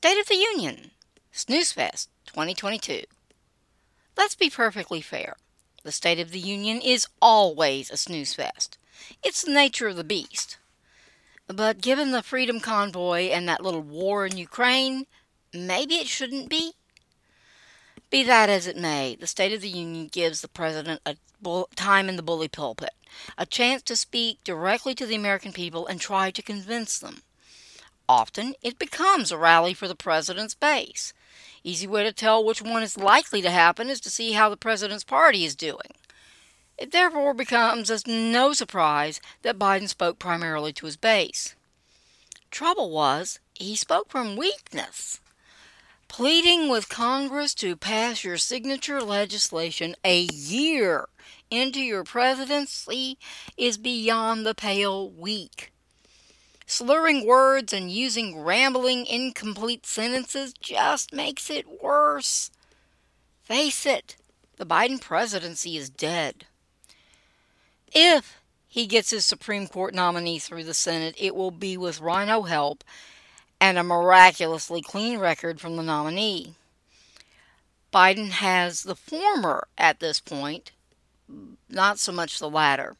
State of the Union, Snooze Fest 2022. Let's be perfectly fair. The State of the Union is always a snooze fest. It's the nature of the beast. But given the Freedom Convoy and that little war in Ukraine, maybe it shouldn't be? Be that as it may, the State of the Union gives the President a bull- time in the bully pulpit, a chance to speak directly to the American people and try to convince them. Often it becomes a rally for the President's base. Easy way to tell which one is likely to happen is to see how the President's party is doing. It therefore becomes as no surprise that Biden spoke primarily to his base. Trouble was, he spoke from weakness. Pleading with Congress to pass your signature legislation a year into your presidency is beyond the pale weak. Slurring words and using rambling, incomplete sentences just makes it worse. Face it, the Biden presidency is dead. If he gets his Supreme Court nominee through the Senate, it will be with RINO help and a miraculously clean record from the nominee. Biden has the former at this point, not so much the latter.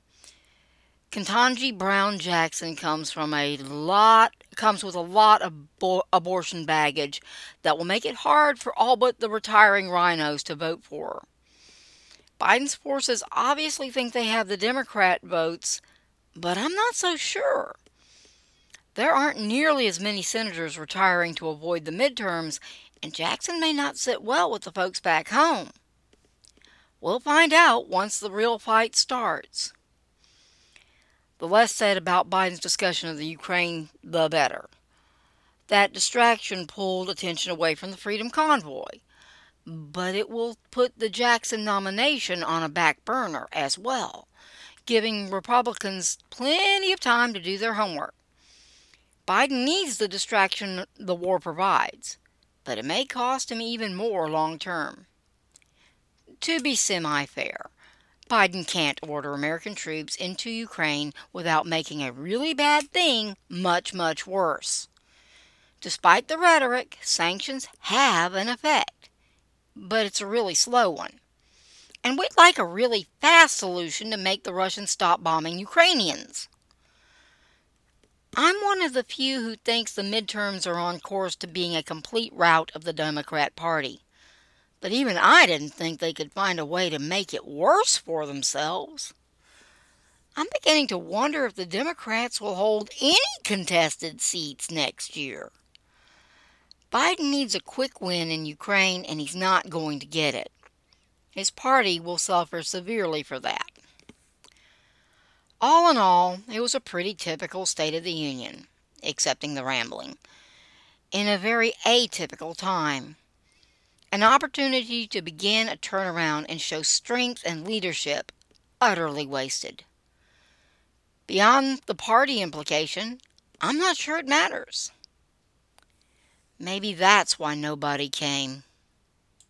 Ketanji Brown Jackson comes from a lot comes with a lot of bo- abortion baggage that will make it hard for all but the retiring RINOs to vote for her. Biden's forces obviously think they have the Democrat votes, but I'm not so sure. There aren't nearly as many senators retiring to avoid the midterms, and Jackson may not sit well with the folks back home. We'll find out once the real fight starts. The less said about Biden's discussion of the Ukraine, the better. That distraction pulled attention away from the Freedom Convoy, but it will put the Jackson nomination on a back burner as well, giving Republicans plenty of time to do their homework. Biden needs the distraction the war provides, but it may cost him even more long term. To be semi fair, Biden can't order American troops into Ukraine without making a really bad thing much, much worse. Despite the rhetoric, sanctions have an effect, but it's a really slow one. And we'd like a really fast solution to make the Russians stop bombing Ukrainians. I'm one of the few who thinks the midterms are on course to being a complete rout of the Democrat Party. But even I didn't think they could find a way to make it worse for themselves. I'm beginning to wonder if the Democrats will hold any contested seats next year. Biden needs a quick win in Ukraine, and he's not going to get it. His party will suffer severely for that. All in all, it was a pretty typical State of the Union, excepting the rambling, in a very atypical time. An opportunity to begin a turnaround and show strength and leadership utterly wasted. Beyond the party implication, I'm not sure it matters. Maybe that's why nobody came.